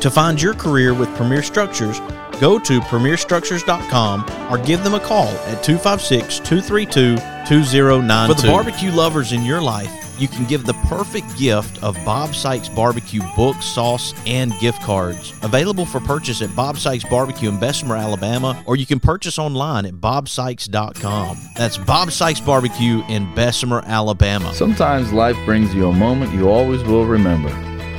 To find your career with Premier Structures, go to premierstructures.com or give them a call at 256 232 2092. For the barbecue lovers in your life, you can give the perfect gift of Bob Sykes Barbecue book, sauce, and gift cards. Available for purchase at Bob Sykes Barbecue in Bessemer, Alabama, or you can purchase online at bobsykes.com. That's Bob Sykes Barbecue in Bessemer, Alabama. Sometimes life brings you a moment you always will remember.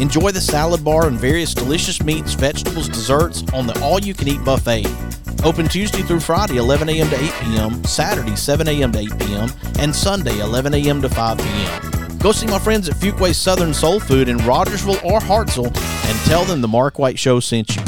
Enjoy the salad bar and various delicious meats, vegetables, desserts on the all you can eat buffet. Open Tuesday through Friday, 11 a.m. to 8 p.m., Saturday, 7 a.m. to 8 p.m., and Sunday, 11 a.m. to 5 p.m. Go see my friends at Fuquay's Southern Soul Food in Rogersville or Hartselle and tell them the Mark White Show sent you.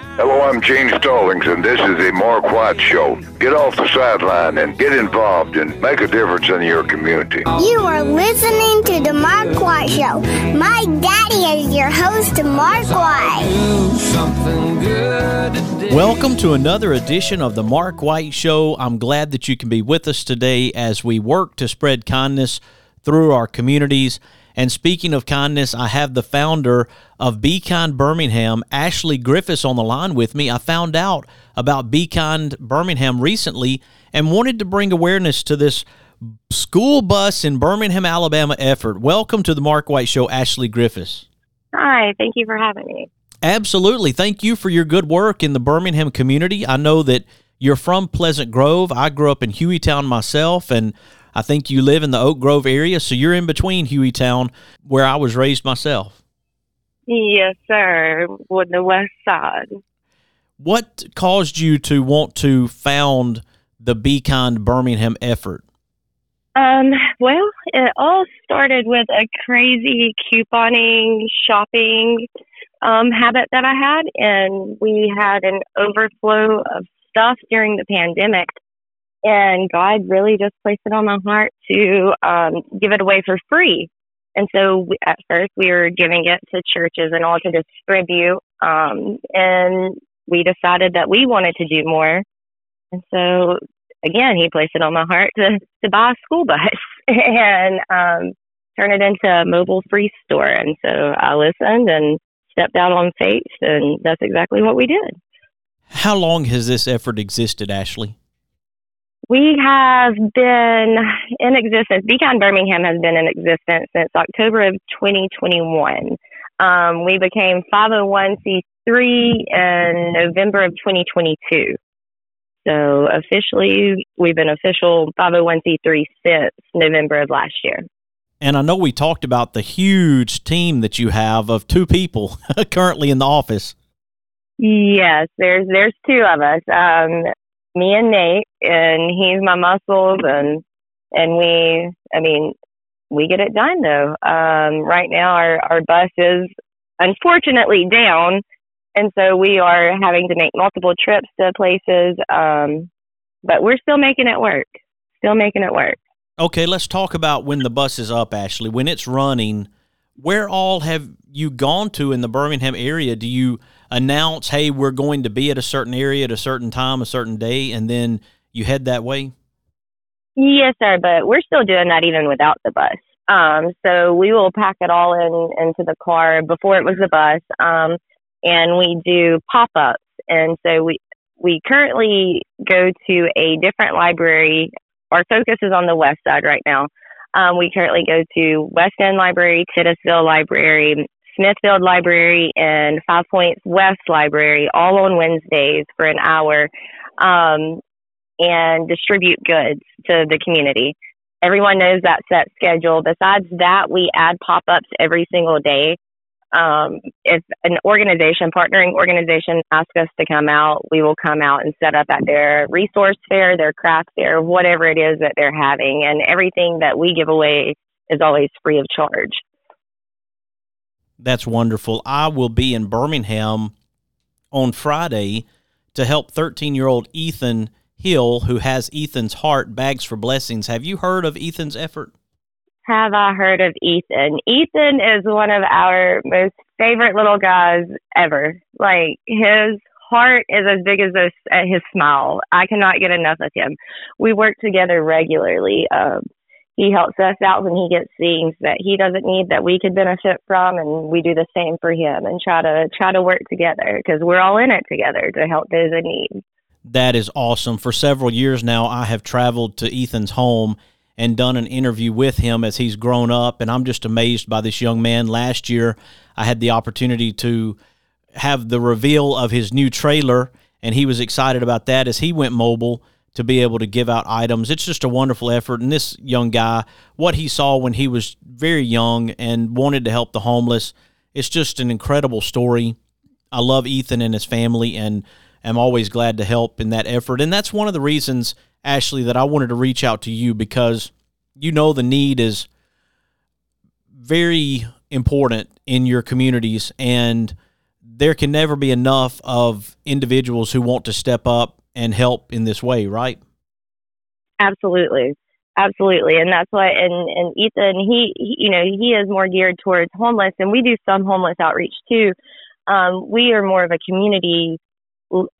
Hello, I'm Gene Stallings, and this is the Mark White Show. Get off the sideline and get involved and make a difference in your community. You are listening to The Mark White Show. My daddy is your host, Mark White. Welcome to another edition of the Mark White Show. I'm glad that you can be with us today as we work to spread kindness through our communities. And speaking of kindness, I have the founder of Be Kind Birmingham, Ashley Griffice, on the line with me. I found out about Be Kind Birmingham recently and wanted to bring awareness to this school bus in Birmingham, Alabama effort. Welcome to the Mark White Show, Ashley Griffice. Hi, thank you for having me. Absolutely. Thank you for your good work in the Birmingham community. I know that you're from Pleasant Grove. I grew up in Hueytown myself, and I think you live in the Oak Grove area, so you're in between Hueytown, where I was raised myself. Yes, sir. On the west side. What caused you to want to found the Be Kind Birmingham effort? Um, well, it all started with a crazy couponing shopping um, habit that I had, and we had an overflow of stuff during the pandemic and God really just placed it on my heart to um, give it away for free. And so we, at first we were giving it to churches and all to distribute. Um, and we decided that we wanted to do more. And so again, he placed it on my heart to, to buy a school bus and um, turn it into a mobile free store. And so I listened and stepped out on faith, and that's exactly what we did. How long has this effort existed, Ashley? We have been in existence. Be Kind Birmingham has been in existence since October of 2021. Um, we became 501c3 in November of 2022. So officially, we've been official 501c3 since November of last year. And I know we talked about the huge team that you have of two people currently in the office. Yes, there's there's two of us. Um, me and Nate, and he's my muscles, and and we, I mean, we get it done though. Um, right now, our our bus is unfortunately down, and so we are having to make multiple trips to places. Um, but we're still making it work. Still making it work. Okay, let's talk about when the bus is up. Ashley, when it's running, where all have you gone to in the Birmingham area? Do you announce, hey, we're going to be at a certain area at a certain time, a certain day, and then you head that way? Yes, sir, but we're still doing that even without the bus. Um, so we will pack it all in into the car before it was the bus, um, and we do pop ups. And so we we currently go to a different library. Our focus is on the west side right now. Um, we currently go to West End Library, Titusville Library, Smithfield Library and Five Points West Library all on Wednesdays for an hour um, and distribute goods to the community. Everyone knows that set schedule. Besides that, we add pop ups every single day. Um, if an organization, partnering organization, asks us to come out, we will come out and set up at their resource fair, their craft fair, whatever it is that they're having. And everything that we give away is always free of charge. That's wonderful. I will be in Birmingham on Friday to help 13 year old Ethan Hill, who has Ethan's Heart Bags for Blessings. Have you heard of Ethan's effort? Have I heard of Ethan? Ethan is one of our most favorite little guys ever. Like his heart is as big as his smile. I cannot get enough of him. We work together regularly. Um, he helps us out when he gets things that he doesn't need that we could benefit from and we do the same for him and try to try to work together because we're all in it together to help those in need. That is awesome. For several years now i have traveled to ethan's home and done an interview with him as he's grown up and i'm just amazed by this young man. Last year i had the opportunity to have the reveal of his new trailer and he was excited about that as he went mobile to be able to give out items. It's just a wonderful effort. And this young guy, what he saw when he was very young and wanted to help the homeless, it's just an incredible story. I love Ethan and his family and am always glad to help in that effort. And that's one of the reasons, Ashley, that I wanted to reach out to you because you know the need is very important in your communities and there can never be enough of individuals who want to step up and help in this way, right? Absolutely. Absolutely. And that's why and, and Ethan he, he you know, he is more geared towards homeless and we do some homeless outreach too. Um, we are more of a community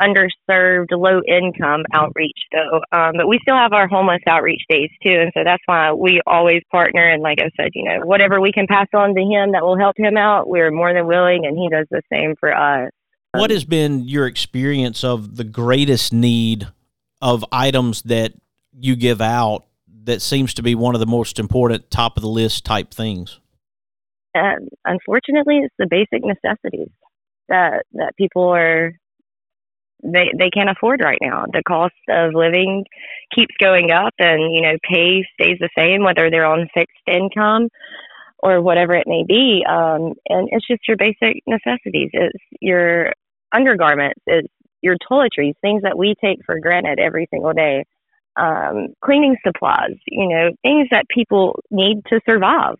underserved, low income outreach though. Um, but we still have our homeless outreach days too, and so that's why we always partner. And like I said, you know, whatever we can pass on to him that will help him out, we're more than willing, and he does the same for us. What has been your experience of the greatest need of items that you give out that seems to be one of the most important top of the list type things? And unfortunately, it's the basic necessities that that people are they they can't afford right now. The cost of living keeps going up, and you know, pay stays the same whether they're on fixed income or whatever it may be. Um, and it's just your basic necessities. It's your undergarments. It's your toiletries, things that we take for granted every single day. Um, cleaning supplies, you know, things that people need to survive.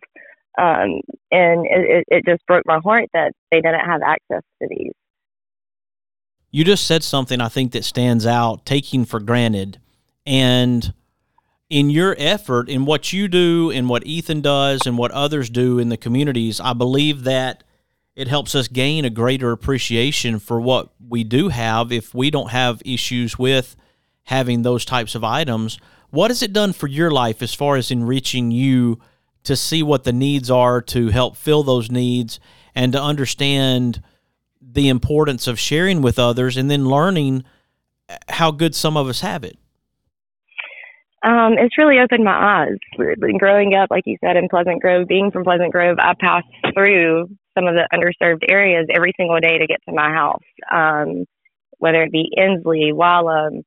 Um, and it, it just broke my heart that they didn't have access to these. You just said something I think that stands out, taking for granted. And in your effort, in what you do, in what Ethan does, and what others do in the communities, I believe that it helps us gain a greater appreciation for what we do have if we don't have issues with having those types of items. What has it done for your life as far as enriching you to see what the needs are, to help fill those needs, and to understand the importance of sharing with others and then learning how good some of us have it? Um, it's really opened my eyes. Growing up, like you said, in Pleasant Grove, being from Pleasant Grove, I passed through some of the underserved areas every single day to get to my house. Um, whether it be Ensley, Wylam,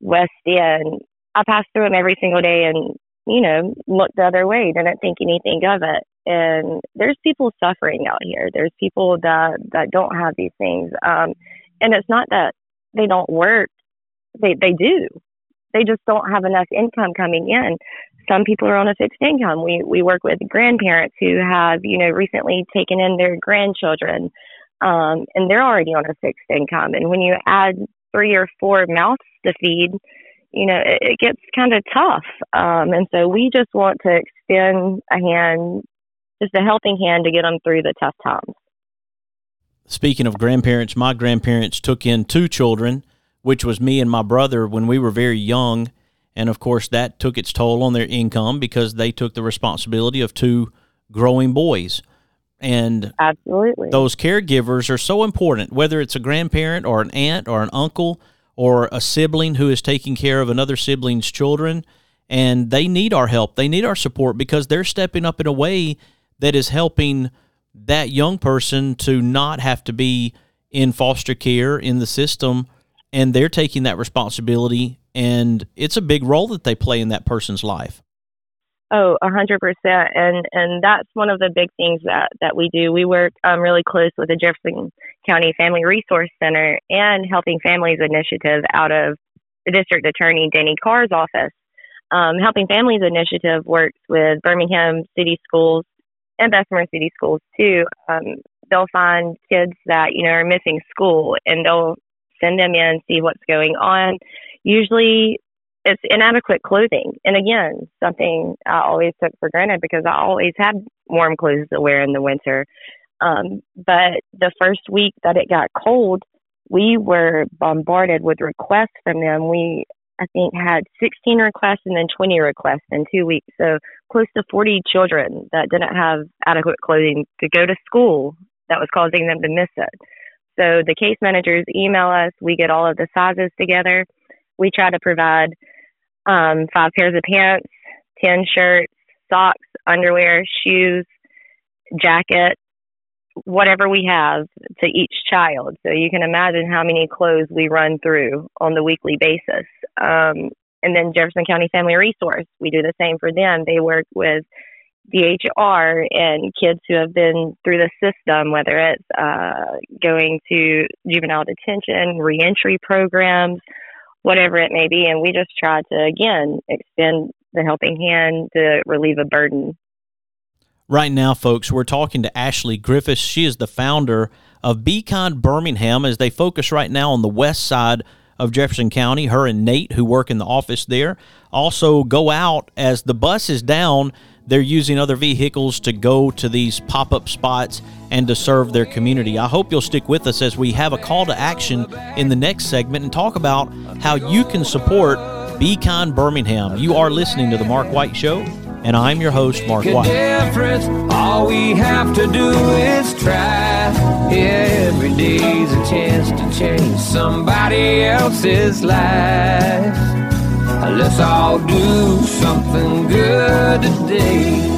West End, I passed through them every single day and, you know, looked the other way, didn't think anything of it and there's people suffering out here. There's people that that don't have these things, um, and it's not that they don't work. They they do. They just don't have enough income coming in. Some people are on a fixed income. We we work with grandparents who have you know recently taken in their grandchildren, um, and they're already on a fixed income. And when you add three or four mouths to feed, you know, it, it gets kind of tough. Um, and so we just want to extend a hand just a helping hand to get them through the tough times. Speaking of grandparents, my grandparents took in two children, which was me and my brother when we were very young. And of course, that took its toll on their income because they took the responsibility of two growing boys. And absolutely, those caregivers are so important, whether it's a grandparent or an aunt or an uncle or a sibling who is taking care of another sibling's children. And they need our help, they need our support because they're stepping up in a way that is helping that young person to not have to be in foster care in the system and they're taking that responsibility and it's a big role that they play in that person's life. Oh a hundred percent. And and that's one of the big things that that we do. We work um, really close with the jefferson county family resource center and helping families initiative out of the district attorney danny carr's office. Um, helping families initiative works with birmingham city schools and Bessemer City schools too. Um, they'll find kids that you know are missing school, and they'll send them in see what's going on. Usually, it's inadequate clothing, and again, something I always took for granted because I always had warm clothes to wear in the winter. Um, but the first week that it got cold, we were bombarded with requests from them. We I think had 16 requests and then 20 requests in two weeks. So close to 40 children that didn't have adequate clothing to go to school that was causing them to miss it. So the case managers email us. We get all of the sizes together. We try to provide um, five pairs of pants, 10 shirts, socks, underwear, shoes, jacket, whatever we have to each child. So you can imagine how many clothes we run through on the weekly basis. Um, and then Jefferson County Family Resource, we do the same for them. They work with DHR and kids who have been through the system, whether it's uh, going to juvenile detention, reentry programs, whatever it may be. And we just try to, again, extend the helping hand to relieve a burden. Right now, folks, we're talking to Ashley Griffice. She is the founder of Be Kind Birmingham as they focus right now on the west side of Jefferson County. Her and Nate, who work in the office there, also go out as the bus is down. They're using other vehicles to go to these pop up spots and to serve their community. I hope you'll stick with us as we have a call to action in the next segment and talk about how you can support Be Kind Birmingham. You are listening to The Mark White Show, and I'm your host, Mark White. difference. All we have to do is try. Every day's a chance to change somebody else's life. Let's all do something good today.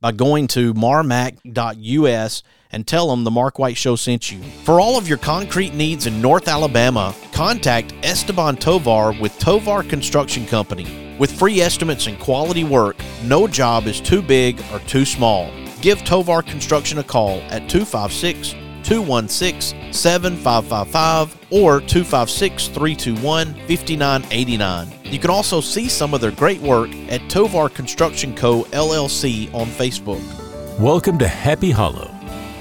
by going to marmac.us and tell them the Mark White Show sent you. For all of your concrete needs in North Alabama, contact Esteban Tovar with Tovar Construction Company. With free estimates and quality work, no job is too big or too small. Give Tovar Construction a call at 256 216 7555 or 256 321 5989. You can also see some of their great work at Tovar Construction Co. LLC on Facebook. Welcome to Happy Hollow.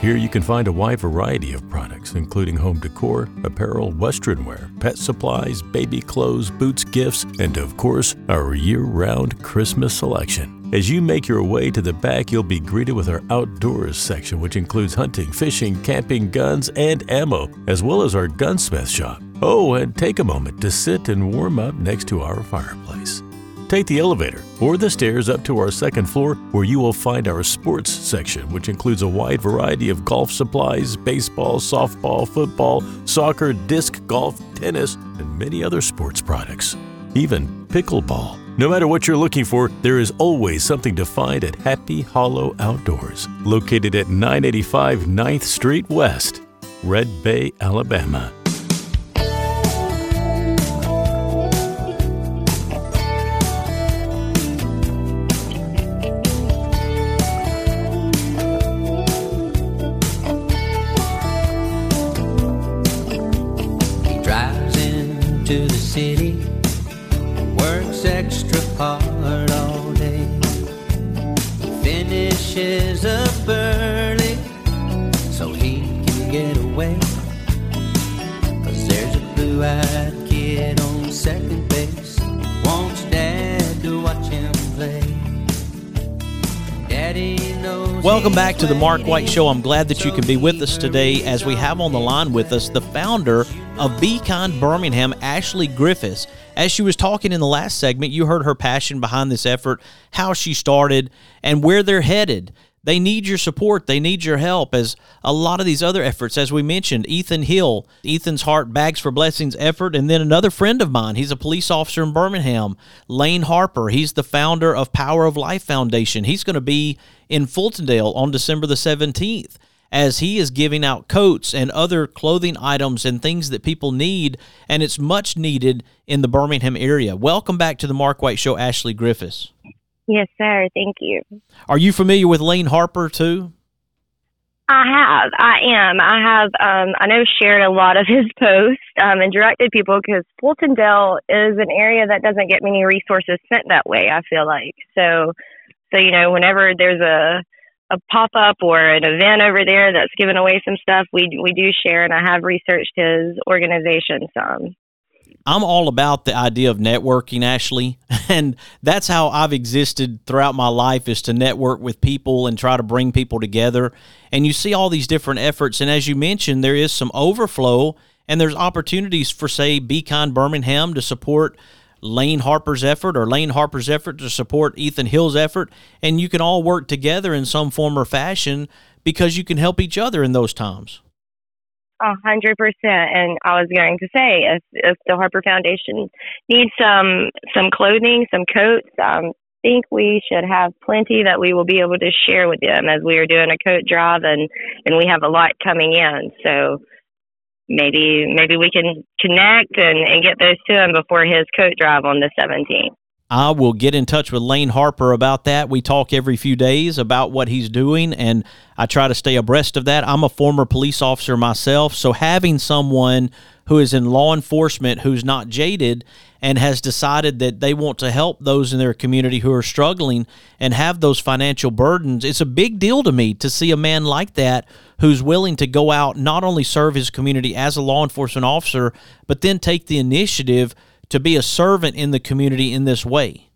Here you can find a wide variety of products, including home decor, apparel, western wear, pet supplies, baby clothes, boots, gifts, and of course, our year round Christmas selection. As you make your way to the back, you'll be greeted with our outdoors section, which includes hunting, fishing, camping, guns, and ammo, as well as our gunsmith shop. Oh, and take a moment to sit and warm up next to our fireplace. Take the elevator or the stairs up to our second floor where you will find our sports section, which includes a wide variety of golf supplies, baseball, softball, football, soccer, disc golf, tennis, and many other sports products. Even pickleball. No matter what you're looking for, there is always something to find at Happy Hollow Outdoors, located at 985 9th Street West, Red Bay, Alabama. Welcome back to the Mark White Show. I'm glad that you can be with us today as we have on the line with us the founder of Be Kind Birmingham, Ashley Griffice. As she was talking in the last segment, you heard her passion behind this effort, how she started, and where they're headed. They need your support. They need your help. As a lot of these other efforts, as we mentioned, Ethan Hill, Ethan's Heart Bags for Blessings effort, and then another friend of mine. He's a police officer in Birmingham, Lane Harper. He's the founder of Power of Life Foundation. He's going to be in Fultondale on December the 17th as he is giving out coats and other clothing items and things that people need, and it's much needed in the Birmingham area. Welcome back to the Mark White Show, Ashley Griffice. Yes, sir. Thank you. Are you familiar with Lane Harper too? I have. I am. I have. Um, I know shared a lot of his posts um, and directed people because Fultondale is an area that doesn't get many resources sent that way. I feel like so. So you know, whenever there's a a pop up or an event over there that's giving away some stuff, we we do share, and I have researched his organization some. I'm all about the idea of networking, Ashley, and that's how I've existed throughout my life is to network with people and try to bring people together. And you see all these different efforts, and as you mentioned, there is some overflow, and there's opportunities for say Be Kind Birmingham to support Lane Harper's effort or Lane Harper's effort to support Ethan Hill's effort, and you can all work together in some form or fashion because you can help each other in those times. A hundred percent. And I was going to say, if, if the Harper Foundation needs some some clothing, some coats, um, think we should have plenty that we will be able to share with them as we are doing a coat drive and and we have a lot coming in. So maybe maybe we can connect and, and get those to him before his coat drive on the 17th. I will get in touch with Lane Harper about that. We talk every few days about what he's doing, and I try to stay abreast of that. I'm a former police officer myself, so having someone who is in law enforcement who's not jaded and has decided that they want to help those in their community who are struggling and have those financial burdens, it's a big deal to me to see a man like that who's willing to go out not only serve his community as a law enforcement officer, but then take the initiative to be a servant in the community in this way.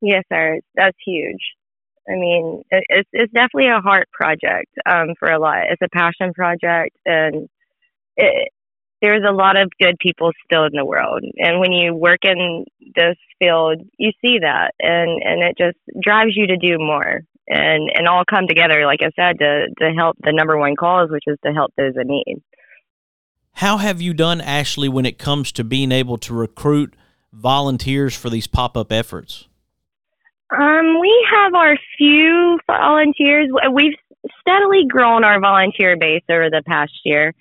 Yes, sir. That's huge. I mean, it's it's definitely a heart project um, for a lot. It's a passion project, and it, there's a lot of good people still in the world. And when you work in this field, you see that, and and it just drives you to do more, and and all come together, like I said, to to help the number one cause, which is to help those in need. How have you done, Ashley, when it comes to being able to recruit volunteers for these pop up efforts? Um, we have our few volunteers. We've steadily grown our volunteer base over the past year.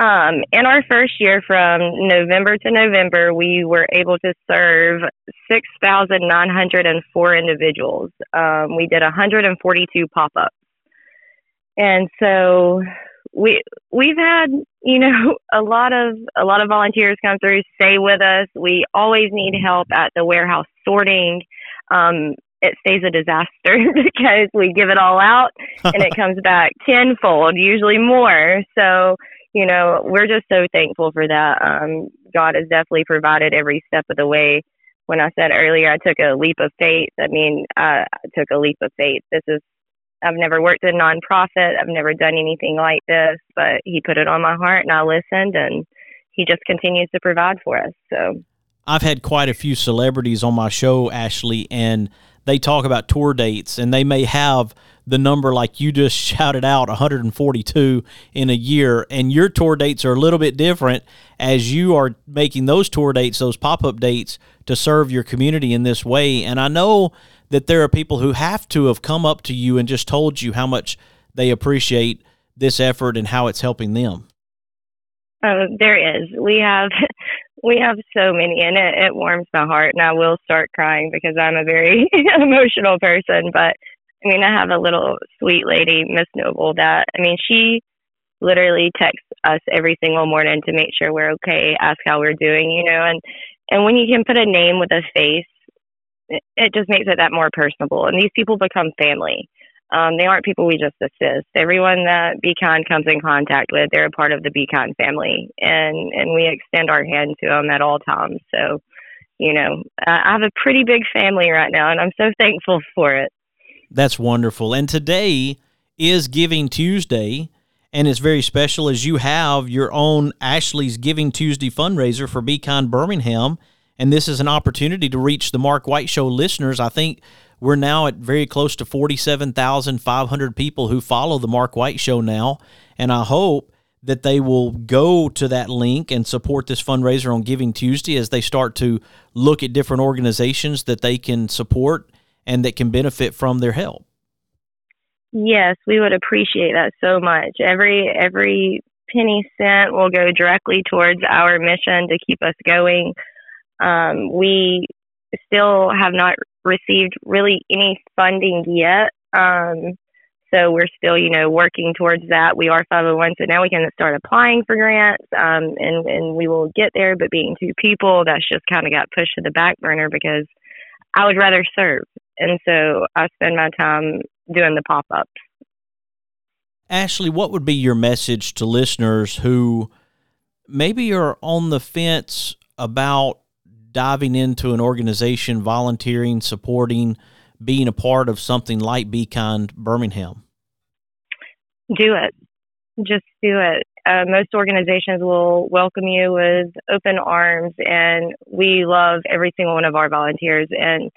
Um, in our first year, from November to November, we were able to serve 6,904 individuals. Um, we did 142 pop ups. And so we we've had you know a lot of a lot of volunteers come through stay with us. We always need help at the warehouse sorting. Um it stays a disaster because we give it all out and it comes back tenfold usually more. So you know we're just so thankful for that. Um god has definitely provided every step of the way. When i said earlier i took a leap of faith. I mean uh, i took a leap of faith. This is I've never worked in nonprofit. I've never done anything like this, but he put it on my heart and I listened and he just continues to provide for us. So I've had quite a few celebrities on my show, Ashley, and they talk about tour dates and they may have the number like you just shouted out 142 in a year and your tour dates are a little bit different as you are making those tour dates those pop-up dates to serve your community in this way and I know that there are people who have to have come up to you and just told you how much they appreciate this effort and how it's helping them? Uh, there is. We have we have so many, and it, it warms my heart. And I will start crying because I'm a very emotional person. But I mean, I have a little sweet lady, Miss Noble, that I mean, she literally texts us every single morning to make sure we're okay, ask how we're doing, you know, and and when you can put a name with a face it, just makes it that more personable. And these people become family. Um, they aren't people we just assist. Everyone that Be Kind comes in contact with, they're a part of the Be Kind family, and and we extend our hand to them at all times. So, you know, I have a pretty big family right now, and I'm so thankful for it. That's wonderful. And today is Giving Tuesday, and it's very special as you have your own Ashley's Giving Tuesday fundraiser for Be Kind Birmingham and this is an opportunity to reach the Mark White Show listeners. I think we're now at very close to 47,500 people who follow the Mark White Show now, and I hope that they will go to that link and support this fundraiser on Giving Tuesday as they start to look at different organizations that they can support and that can benefit from their help. Yes, we would appreciate that so much. Every every penny cent will go directly towards our mission to keep us going. Um, we still have not received really any funding yet. Um, so we're still, you know, working towards that. We are 501, so now we can start applying for grants, um, and and we will get there. But being two people, that's just kind of got pushed to the back burner because I would rather serve, and so I spend my time doing the pop ups. Ashley, what would be your message to listeners who maybe are on the fence about diving into an organization, volunteering, supporting? being a part of something like Be Kind Birmingham? Do it. Just do it. Uh, most organizations will welcome you with open arms, and we love every single one of our volunteers. And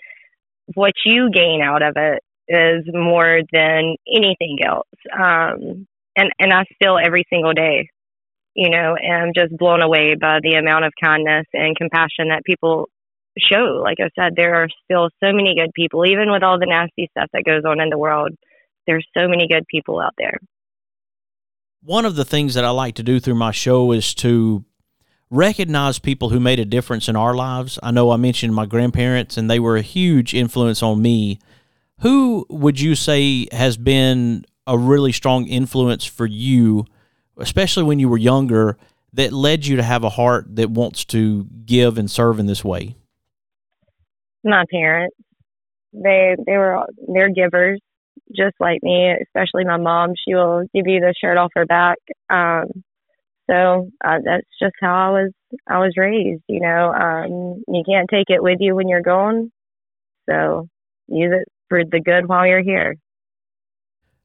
what you gain out of it is more than anything else. Um, and and I feel every single day, you know, am just blown away by the amount of kindness and compassion that people show. Like I said, there are still so many good people, even with all the nasty stuff that goes on in the world. There's so many good people out there. One of the things that I like to do through my show is to recognize people who made a difference in our lives. I know I mentioned my grandparents, and they were a huge influence on me. Who would you say has been a really strong influence for you, especially when you were younger, that led you to have a heart that wants to give and serve in this way? my parents. They they were they're givers, just like me. Especially my mom. She will give you the shirt off her back. Um, so uh, that's just how I was I was raised. You know, um, you can't take it with you when you're gone. So use it for the good while you're here.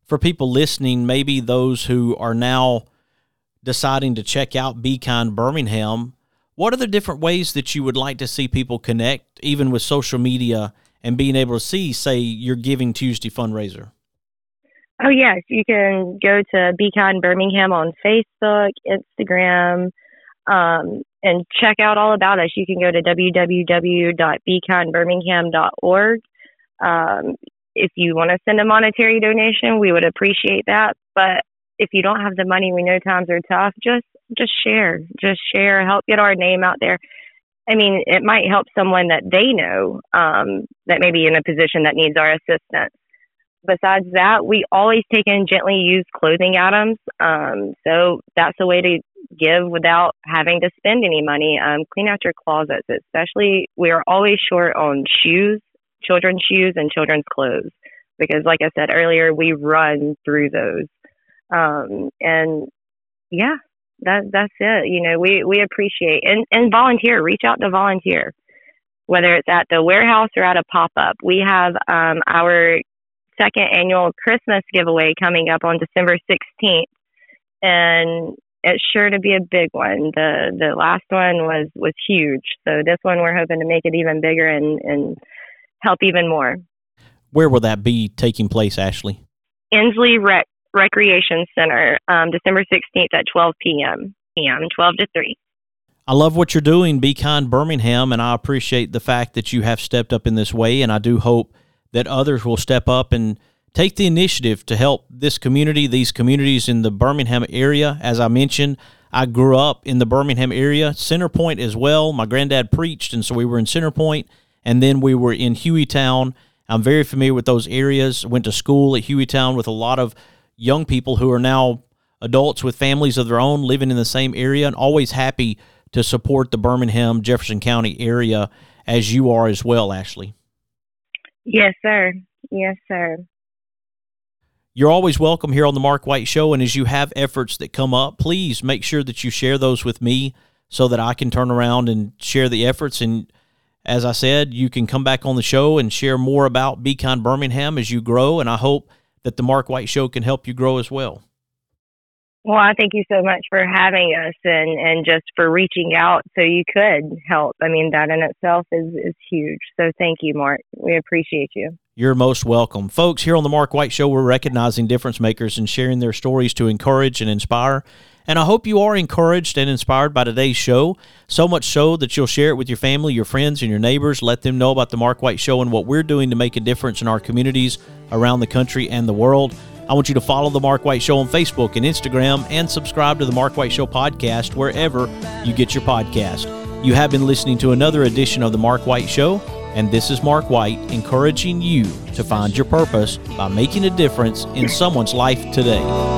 For people listening, maybe those who are now deciding to check out Be Kind Birmingham, what are the different ways that you would like to see people connect, even with social media and being able to see, say, your Giving Tuesday fundraiser? Oh, yes. You can go to Be Kind Birmingham on Facebook, Instagram, um, and check out all about us. You can go to www.bekindbirmingham.org. Um, if you want to send a monetary donation, we would appreciate that. But if you don't have the money, we know times are tough. Just just share, just share, help get our name out there. I mean, it might help someone that they know um, that may be in a position that needs our assistance. Besides that, we always take in gently used clothing items. Um, so that's a way to give without having to spend any money. Um, clean out your closets, especially we are always short on shoes, children's shoes, and children's clothes because, like I said earlier, we run through those. Um, and yeah, that that's it. You know, we we appreciate and and volunteer. Reach out to volunteer, whether it's at the warehouse or at a pop up. We have um, our second annual Christmas giveaway coming up on December sixteenth, and it's sure to be a big one. The the last one was was huge, so this one we're hoping to make it even bigger and and help even more. Where will that be taking place, Ashley? Ensley Rec Recreation Center, um, December 16th at 12 p.m. p.m. 12 to 3. I love what you're doing, Be Kind Birmingham, and I appreciate the fact that you have stepped up in this way. And I do hope that others will step up and take the initiative to help this community, these communities in the Birmingham area. As I mentioned, I grew up in the Birmingham area, Center Point as well. My granddad preached, and so we were in Center Point, and then we were in Hueytown. I'm very familiar with those areas. Went to school at Hueytown with a lot of young people who are now adults with families of their own living in the same area and always happy to support the Birmingham, Jefferson County area as you are as well, Ashley. Yes, sir. Yes, sir. You're always welcome here on the Mark White Show. And as you have efforts that come up, please make sure that you share those with me so that I can turn around and share the efforts. And as I said, you can come back on the show and share more about Be Kind Birmingham as you grow. And I hope that the Mark White Show can help you grow as well. Well, I thank you so much for having us and, and just for reaching out so you could help. I mean, that in itself is, is huge. So thank you, Mark. We appreciate you. You're most welcome. Folks, here on the Mark White Show, we're recognizing difference makers and sharing their stories to encourage and inspire. And I hope you are encouraged and inspired by today's show. So much so that you'll share it with your family, your friends, and your neighbors. Let them know about the Mark White Show and what we're doing to make a difference in our communities around the country and the world. I want you to follow the Mark White Show on Facebook and Instagram and subscribe to the Mark White Show podcast wherever you get your podcast. You have been listening to another edition of the Mark White Show And this is Mark White encouraging you to find your purpose by making a difference in someone's life today.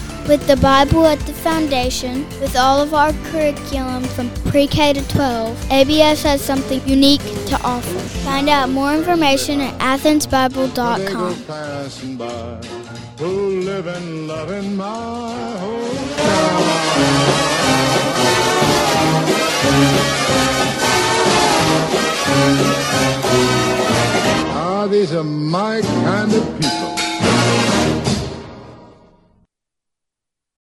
With the Bible at the foundation, with all of our curriculum from pre K to 12, ABS has something unique to offer. Find out more information at athensbible.com. Ah, these are my kind of people.